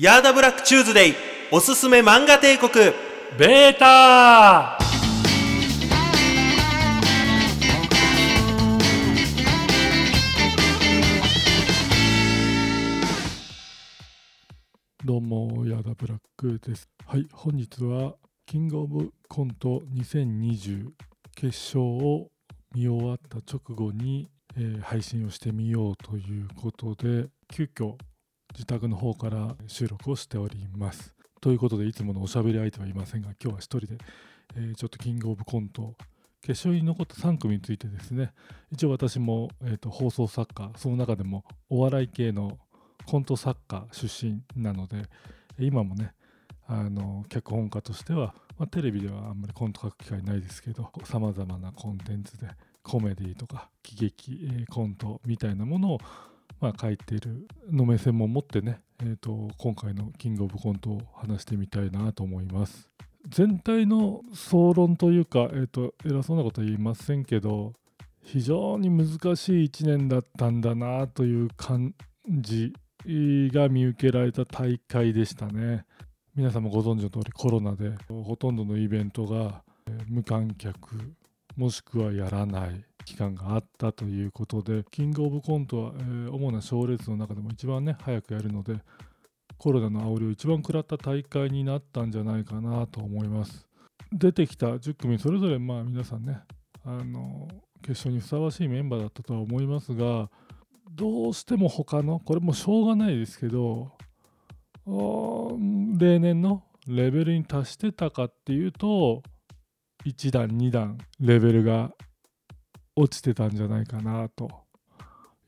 ヤーダブラックチューズデイおすすめ漫画帝国ベータどうも、ヤーダブラックです。はい、本日は、キングオブコント2020決勝を見終わった直後に、えー配信をしてみようということで、急遽自宅の方から収録をしております。ということで、いつものおしゃべり相手はいませんが、今日は一人で、えーちょっとキングオブコント、決勝に残った3組についてですね、一応私も、えーと放送作家、その中でもお笑い系のコント作家出身なので、今もね、あの脚本家としては、まあ、テレビではあんまりコント書く機会ないですけど、さまざまなコンテンツでコメディとか喜劇、えコントみたいなものを、まあ、書いているの目線も持ってね、えーと今回のキングオブコントを話してみたいなと思います。全体の総論というか、えー、と偉そうなことは言いませんけど非常に難しい1年だったんだなという感じが見受けられた大会でしたね皆さんもご存知の通りコロナでほとんどのイベントがえー無観客もしくはやらない期間があったということでキングオブコントは、えー主な賞レースの中でも一番ね早くやるのでコロナの煽りを一番食らった大会になったんじゃないかなと思います。出てきた10組それぞれまあ皆さんねあの決勝にふさわしいメンバーだったとは思いますがどうしても他のこれもしょうがないですけど例年のレベルに達してたかっていうと1段2段レベルが落ちてたんじゃないかなと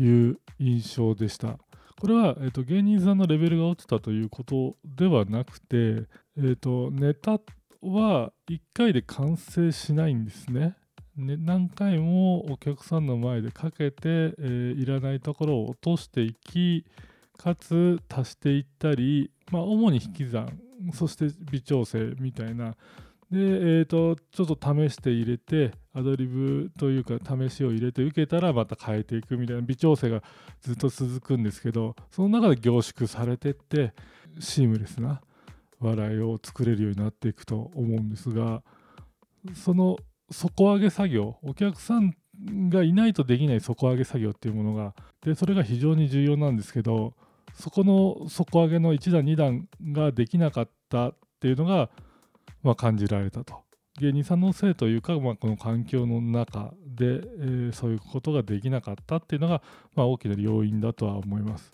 いう印象でした。これは、えっと芸人さんのレベルが落ちたということではなくて、えっとネタは1回で完成しないんですね。ね何回もお客さんの前でかけて、えーいらないところを落としていきかつ足していったり、まあ、主に引き算そして微調整みたいなで、えー、とちょっと試して入れてアドリブというか試しを入れて受けたらまた変えていくみたいな微調整がずっと続くんですけどその中で凝縮されてってシームレスな笑いを作れるようになっていくと思うんですがその底上げ作業お客さんがいないとできない底上げ作業っていうものがでそれが非常に重要なんですけどそこの底上げの1段2段ができなかったっていうのが、まあ、感じられたと。芸人さんのせいというか、まあ、この環境の中で、えーそういうことができなかったっていうのが、まあ、大きな要因だとは思います。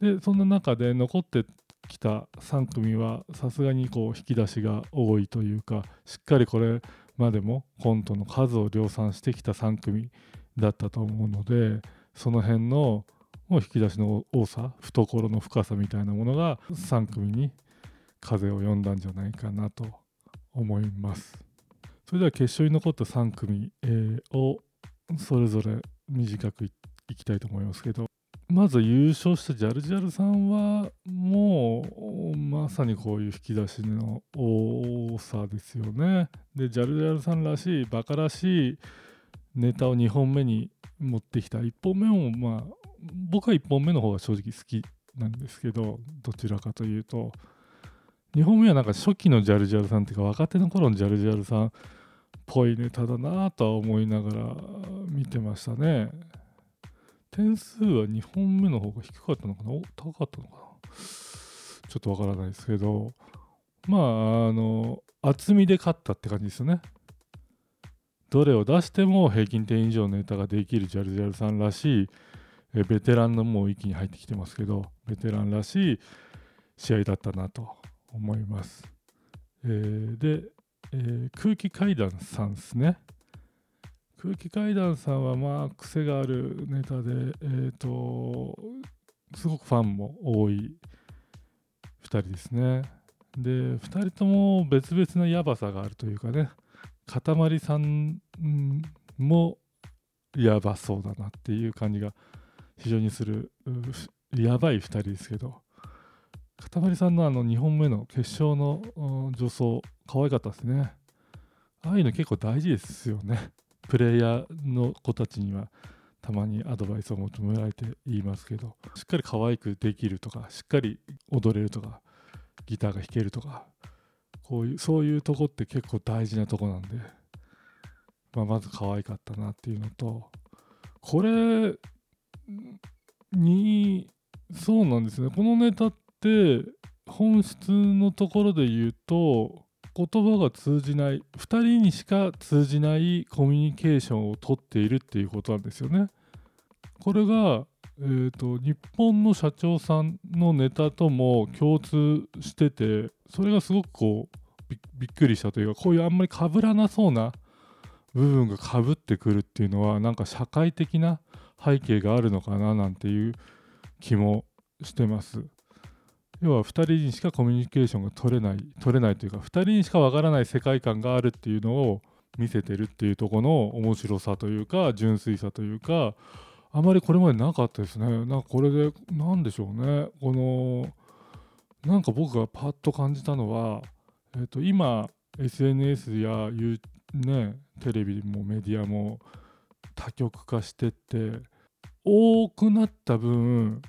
でそんな中で残ってきた3組はさすがにこう引き出しが多いというかしっかりこれまでもコントの数を量産してきた3組だったと思うのでその辺の引き出しの多さ懐の深さみたいなものが3組に風を読んだんじゃないかなと思います。それでは決勝に残った3組、をそれぞれ短くいきたいと思いますけどまず優勝したジャルジャルさんはもうまさにこういう引き出しの多さですよね。でジャルジャルさんらしいバカらしいネタを2本目に持ってきた。1本目もまあ僕は1本目の方が正直好きなんですけどどちらかというと。2本目はなんか初期のジャルジャルさんっていうか若手の頃のジャルジャルさんっぽいネタだなとは思いながら見てましたね。点数は2本目の方が低かったのかな？高かったのかな？ちょっとわからないですけど。まああの厚みで勝ったって感じですよね。どれを出しても平均点以上のネタができるジャルジャルさんらしいベテランのもう域に入ってきてますけどベテランらしい試合だったなと思います、えーで、えー空気階段さんですね。空気階段さんはまあ癖があるネタでえっ、とすごくファンも多い2人ですね。で2人とも別々のヤバさがあるというかねかたまりさんもやばそうだなっていう感じが非常にするやばい2人ですけど。かたまりさんのあの2本目の決勝の助走可愛かったですね。ああいうの結構大事ですよね。プレイヤーの子たちにはたまにアドバイスを求められて言いますけどしっかり可愛くできるとかしっかり踊れるとかギターが弾けるとかこういうそういうとこって結構大事なとこなんで、まあ、まず可愛かったなっていうのとこれにそうなんですね。このネタって本質のところで言うと言葉が通じない2人にしか通じないコミュニケーションをとっているっていうことなんですよね。これが、えーと、日本の社長さんのネタとも共通しててそれがすごくこうびっくりしたというかこういうあんまりかぶらなそうな部分がかぶってくるっていうのはなんか社会的な背景があるのかななんていう気もしてます。要は2人にしかコミュニケーションが取れない取れないというか2人にしかわからない世界観があるっていうのを見せてるっていうとこの面白さというか純粋さというかあまりこれまでなかったですね。なんかこれで何でしょうね。このなんか僕がパッと感じたのは、えー、と今 SNS や、ね、テレビもメディアも多極化してって多くなった分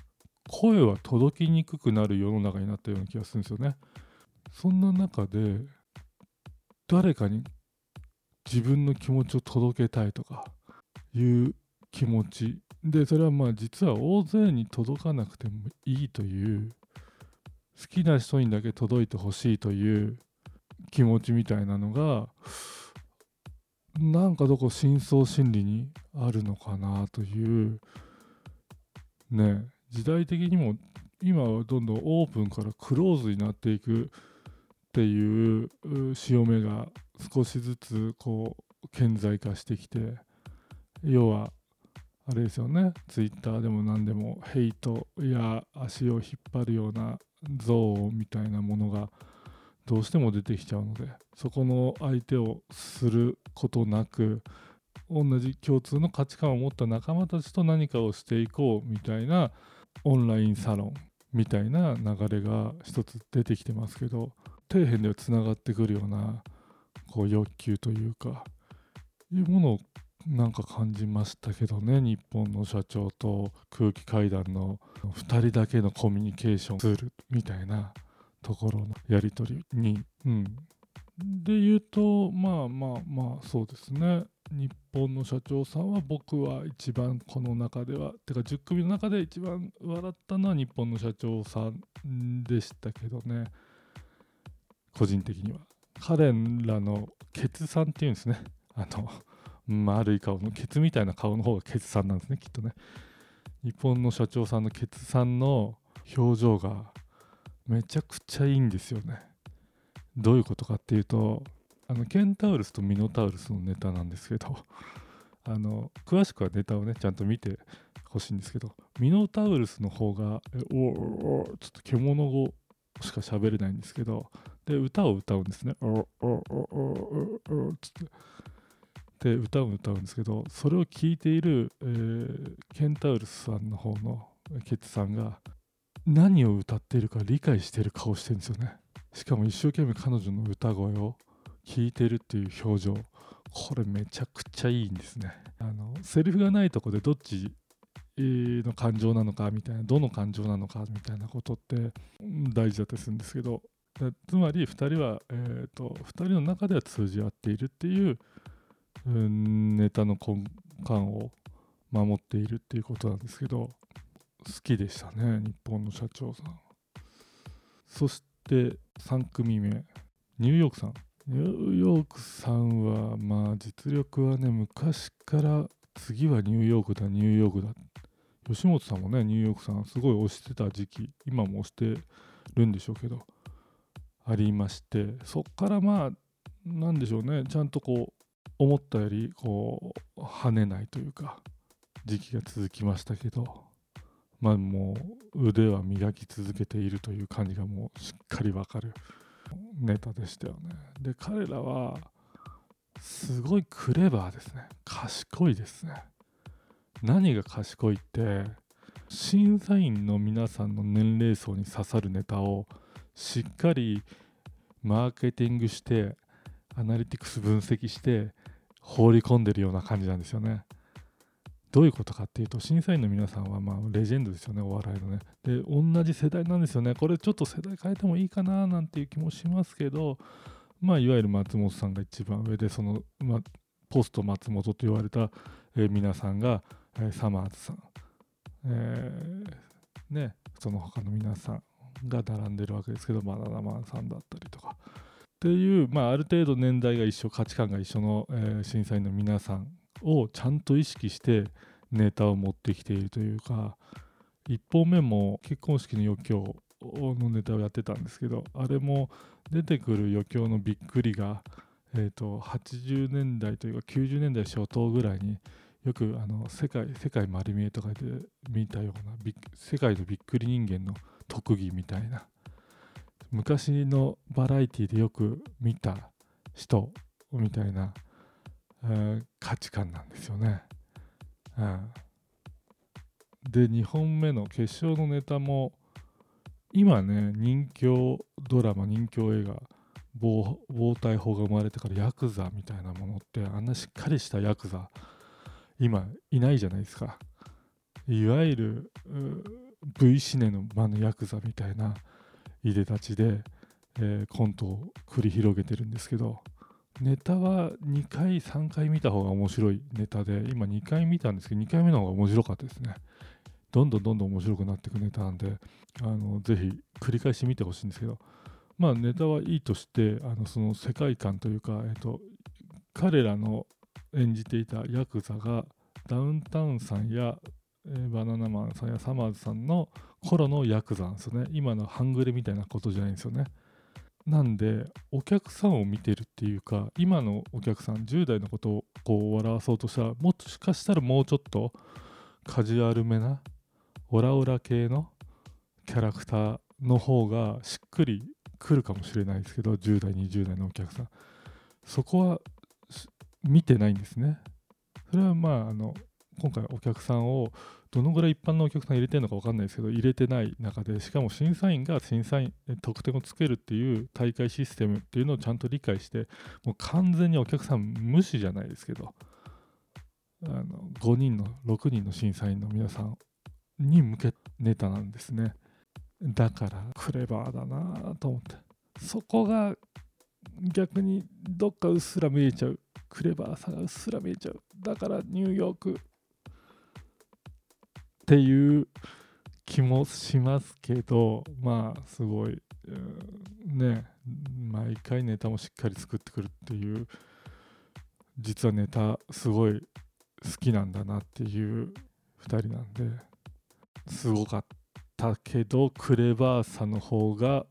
声は届きにくくなる世の中になったような気がするんですよね。そんな中で誰かに自分の気持ちを届けたいとかいう気持ちでそれはまあ実は大勢に届かなくてもいいという好きな人にだけ届いてほしいという気持ちみたいなのがなんかどこ深層心理にあるのかなというね時代的にも今はどんどんオープンからクローズになっていくっていう潮目が少しずつこう顕在化してきて要はあれですよね。ツイッターでも何でもヘイトや足を引っ張るような憎悪みたいなものがどうしても出てきちゃうのでそこの相手をすることなく同じ共通の価値観を持った仲間たちと何かをしていこうみたいなオンラインサロンみたいな流れが一つ出てきてますけど底辺ではつながってくるようなこう欲求というかいうものをなんか感じましたけどね日本の社長と空気階段の2人だけのコミュニケーションツールみたいなところのやり取りに、うん、で言うとまあまあまあそうですね。日本の社長さんは僕は一番この中ではてか10組の中で一番笑ったのは日本の社長さんでしたけどね。個人的には。彼らのケツさんっていうんですね。あの丸い顔のケツみたいな顔の方がケツさんなんですねきっとね。日本の社長さんのケツさんの表情がめちゃくちゃいいんですよね。どういうことかっていうとあのケンタウルスとミノタウルスのネタなんですけど あの詳しくはネタをねちゃんと見てほしいんですけどミノタウルスの方がおおちょっと獣語しか喋れないんですけどで歌を歌うんですね。おおおおおつって。で歌を歌うんですけどそれを聞いている、えー、ケンタウルスさんの方のケツさんが何を歌っているか理解している顔してるんですよね。しかも一生懸命彼女の歌声を聞いてるっていう表情。これめちゃくちゃいいんですね。あのセリフがないとこでどっちの感情なのかみたいなどの感情なのかみたいなことって大事だったりするんですけど。つまり2人は、えーと、2人の中では通じ合っているっていう、うん、ネタの根幹を守っているっていうことなんですけど。好きでしたね日本の社長さん。そして3組目。ニューヨークさん。ニューヨークさんはまあ実力はね昔から次はニューヨークだニューヨークだ。吉本さんもねニューヨークさんすごい推してた時期今も推してるんでしょうけどありましてそっからまあなんでしょうねちゃんとこう思ったよりこう跳ねないというか時期が続きましたけどまあもう腕は磨き続けているという感じがもうしっかりわかる。ネタでしたよね。で彼らはすごいクレバーですね賢いですね。何が賢いって審査員の皆さんの年齢層に刺さるネタをしっかりマーケティングしてアナリティクス分析して放り込んでるような感じなんですよね。どういうことかっていうと審査員の皆さんはまあレジェンドですよねお笑いのね。で同じ世代なんですよね。これちょっと世代変えてもいいかななんていう気もしますけどまあいわゆる松本さんが一番上でその、ま、ポスト松本と言われた、えー、皆さんが、えー、サマーズさん、えー、ねその他の皆さんが並んでるわけですけどバナナマンさんだったりとか。っていう、まあ、ある程度年代が一緒価値観が一緒の、えー、審査員の皆さんをちゃんと意識してネタを持ってきているというか1本目も結婚式の余興のネタをやってたんですけどあれも出てくる余興のびっくりが、えーと、80年代というか90年代初頭ぐらいによくあの世界世界丸見えとかで見たような世界のびっくり人間の特技みたいな昔のバラエティでよく見た人みたいな価値観なんですよね。うん、で2本目の決勝のネタも今ね人気ドラマ人気映画防体法が生まれてからヤクザみたいなものってあんなしっかりしたヤクザ今いないじゃないですかいわゆる V シネの場のヤクザみたいないでたちで、えー、コントを繰り広げてるんですけどネタは2回3回見た方が面白いネタで今2回見たんですけど2回目の方が面白かったですね。どんどんどんどん面白くなっていくネタなんであのぜひ繰り返し見てほしいんですけど。まあネタはいいとしてあのその世界観というか、えっと、彼らの演じていたヤクザがダウンタウンさんや、えー、バナナマンさんやサマーズさんの頃のヤクザなんですよね。今の半グレみたいなことじゃないんですよね。なんでお客さんを見てるっていうか今のお客さん10代のことをこう笑わそうとしたらもしかしたらもうちょっとカジュアルめなオラオラ系のキャラクターの方がしっくりくるかもしれないですけど10代20代のお客さん。そこは見てないんですね。それはまああの今回お客さんをどのぐらい一般のお客さん入れてるのか分かんないですけど入れてない中でしかも審査員が審査員得点をつけるっていう大会システムっていうのをちゃんと理解してもう完全にお客さん無視じゃないですけどあの5人の6人の審査員の皆さんに向けネタなんですね。だからクレバーだなと思って。そこが逆にどっかうっすら見えちゃう。クレバーさがうっすら見えちゃう。だからニューヨークっていう気もしますけどまあすごい、ね毎回ネタもしっかり作ってくるっていう実はネタすごい好きなんだなっていう2人なんですごかったけどクレバーさの方が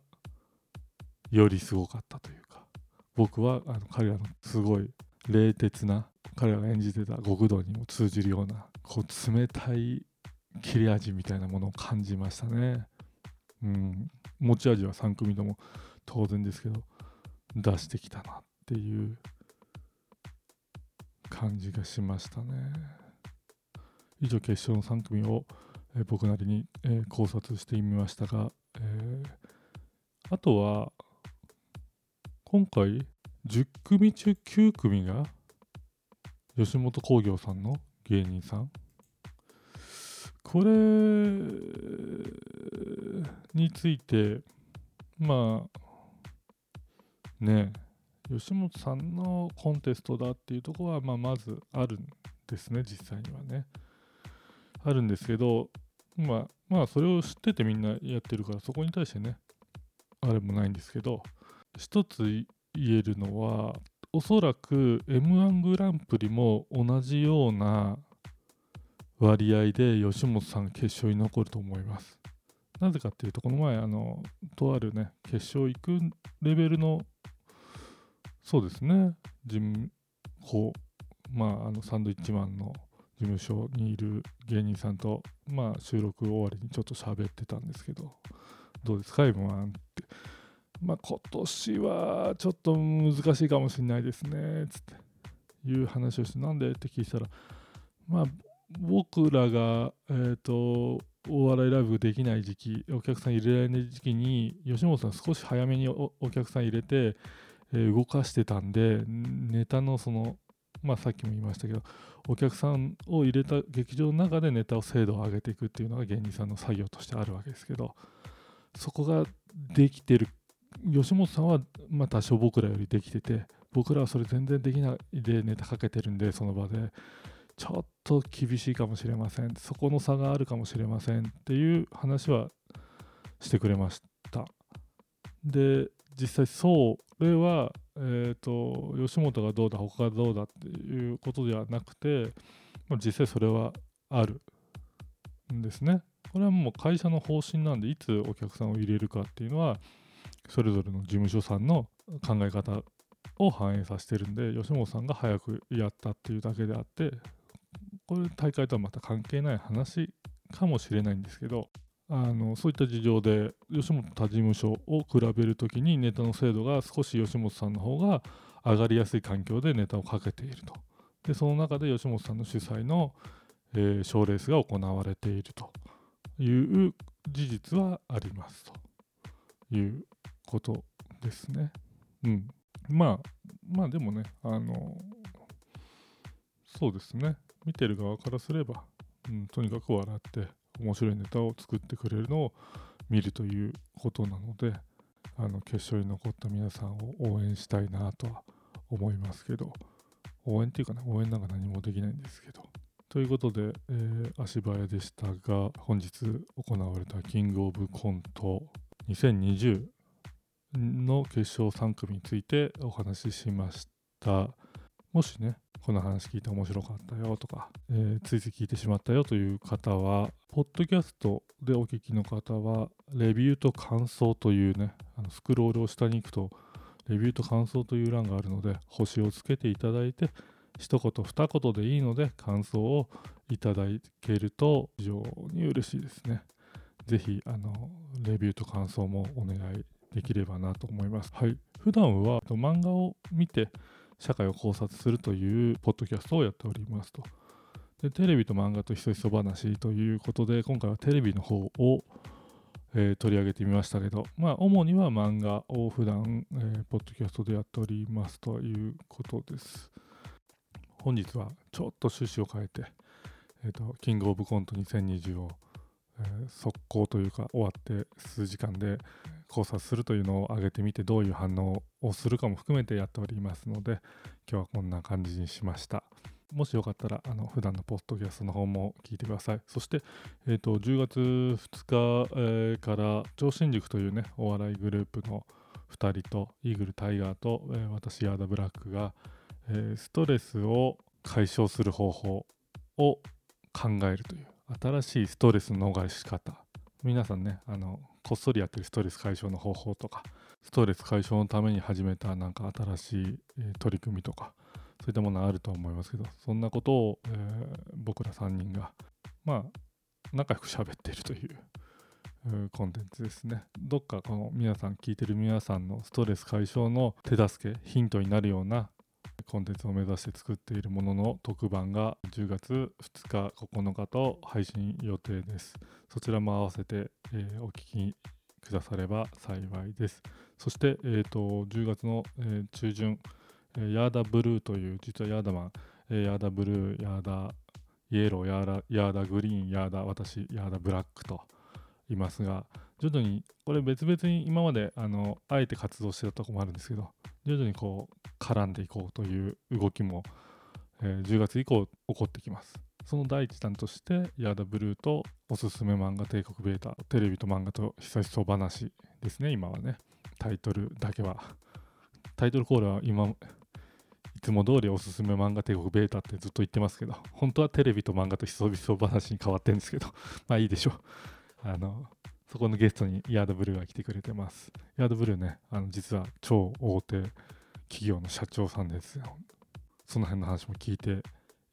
よりすごかったというか僕はあの彼らのすごい冷徹な彼らが演じてた極道にも通じるようなこう冷たい切れ味みたいなものを感じましたね。うん、持ち味は3組とも当然ですけど出してきたなっていう感じがしましたね。以上決勝の3組を、えー、僕なりに、えー、考察してみましたが、えー、あとは今回10組中9組が吉本興業さんの芸人さんこれについてまあね吉本さんのコンテストだっていうとこは、まあ、まずあるんですね実際にはね。あるんですけどまあまあそれを知っててみんなやってるからそこに対してねあれもないんですけど一つ言えるのはおそらく m 1グランプリも同じような割合で吉本さん決勝に残ると思います。なぜかっていうと、この前、あの、とあるね、決勝行くレベルの、そうですね、事務方、まあ、あの、サンドイッチマンの事務所にいる芸人さんと、まあ、収録終わりにちょっと喋ってたんですけど、どうですか、M1 って。まあ、今年はちょっと難しいかもしれないですね、つって、いう話をして、なんで？って聞いたら、まあ、僕らが、えーと、お笑いライブできない時期お客さん入れられない時期に吉本さん少し早めにお客さん入れて、えー、動かしてたんでネタのそのまあ、さっきも言いましたけどお客さんを入れた劇場の中でネタを精度を上げていくっていうのが芸人さんの作業としてあるわけですけどそこができてる。吉本さんはまあ多少僕らよりできてて僕らはそれ全然できないでネタかけてるんでその場で。ちょっと厳しいかもしれません。そこの差があるかもしれませんっていう話はしてくれました。で実際それは、えーと、吉本がどうだ他がどうだっていうことではなくて実際それはあるんですね。これはもう会社の方針なんでいつお客さんを入れるかっていうのはそれぞれの事務所さんの考え方を反映させてるんで吉本さんが早くやったっていうだけであってこれ大会とはまた関係ない話かもしれないんですけどあのそういった事情で吉本他事務所を比べるときにネタの精度が少し吉本さんの方が上がりやすい環境でネタをかけているとでその中で吉本さんの主催の賞、えー、レースが行われているという事実はありますということですね。うん。まあ、まあでもね、あの、そうですね。見てる側からすれば、うん、とにかく笑って面白いネタを作ってくれるのを見るということなので、あの決勝に残った皆さんを応援したいなとは思いますけど、応援っていうかね、応援なんか何もできないんですけど。ということで、えー、足早でしたが、本日行われたキングオブコント2020の決勝3組についてお話ししました。もしね、この話聞いて面白かったよとか、えー、ついつい聞いてしまったよという方は、ポッドキャストでお聞きの方は、レビューと感想というね、あのスクロールを下に行くと、レビューと感想という欄があるので、星をつけていただいて、一言二言でいいので感想をいただけると非常に嬉しいですね。ぜひ、あの、レビューと感想もお願いできればなと思います。はい。普段は漫画を見て社会を考察するというポッドキャストをやっておりますと。でテレビと漫画とひそひそ話ということで、今回はテレビの方を、えー、取り上げてみましたけど、まあ、主には漫画を普段、えー、ポッドキャストでやっておりますということです。本日はちょっと趣旨を変えて、えーと、キングオブコント2020をえー、速攻というか終わって数時間で考察するというのを上げてみてどういう反応をするかも含めてやっておりますので今日はこんな感じにしました。もしよかったらあの普段のポッドキャストの方も聞いてください。そして、えーと、10月2日、えー、から超新塾というねお笑いグループの2人とイーグルタイガーと、えー、私ヤーダブラックが、えー、ストレスを解消する方法を考えるという新しいストレスの逃し方皆さんねあのこっそりやってるストレス解消の方法とかストレス解消のために始めたなんか新しい、え、取り組みとかそういったものあると思いますけどそんなことを、えー、僕ら3人がまあ仲良く喋っているというコンテンツですね。どっかこの皆さん聞いてる皆さんのストレス解消の手助けヒントになるようなコンテンツを目指して作っているものの特番が10月2日9日と配信予定です。そちらも合わせて、えー、お聞きくだされば幸いです。そして、えーと、10月の、えー、中旬、えー、ヤーダブルーという実はヤーダマン、えー、ヤーダブルーヤーダイエローヤーダヤーダグリーンヤーダ私ヤーダブラックといますが徐々にこれ別々に今まであのあえて活動してたとこもあるんですけど徐々にこう絡んでいこうという動きも、えー、10月以降起こってきます。その第一弾としてヤーダブルーとおすすめ漫画帝国ベータテレビと漫画と久しそう話ですね今はね。タイトルだけは。タイトルコールは今いつも通りおすすめ漫画帝国ベータってずっと言ってますけど本当はテレビと漫画と久々話に変わってるんですけどまあいいでしょう。あのそこのゲストにヤードブルーが来てくれてます。ヤードブルーね、あの実は超大手企業の社長さんですよ。その辺の話も聞いて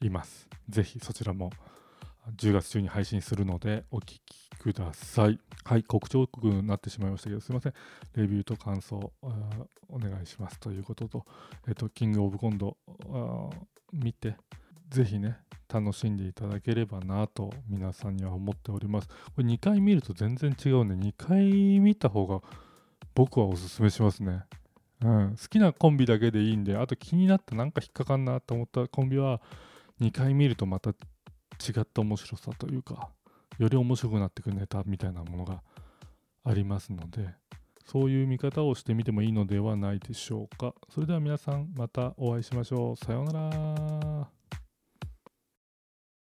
います。ぜひそちらも10月中に配信するのでお聞きください。はい、告知報告になってしまいましたけど、すいません。レビューと感想お願いしますということと、えっと、キングオブコンド見て、ぜひね、楽しんでいただければなと皆さんには思っております。これ2回見ると全然違うんで、2回見た方が僕はおすすめしますね。うん、好きなコンビだけでいいんであと気になったなんか引っかかんなと思ったコンビは2回見るとまた違った面白さというかより面白くなってくるネタみたいなものがありますのでそういう見方をしてみてもいいのではないでしょうか。それでは皆さんまたお会いしましょう。さようなら。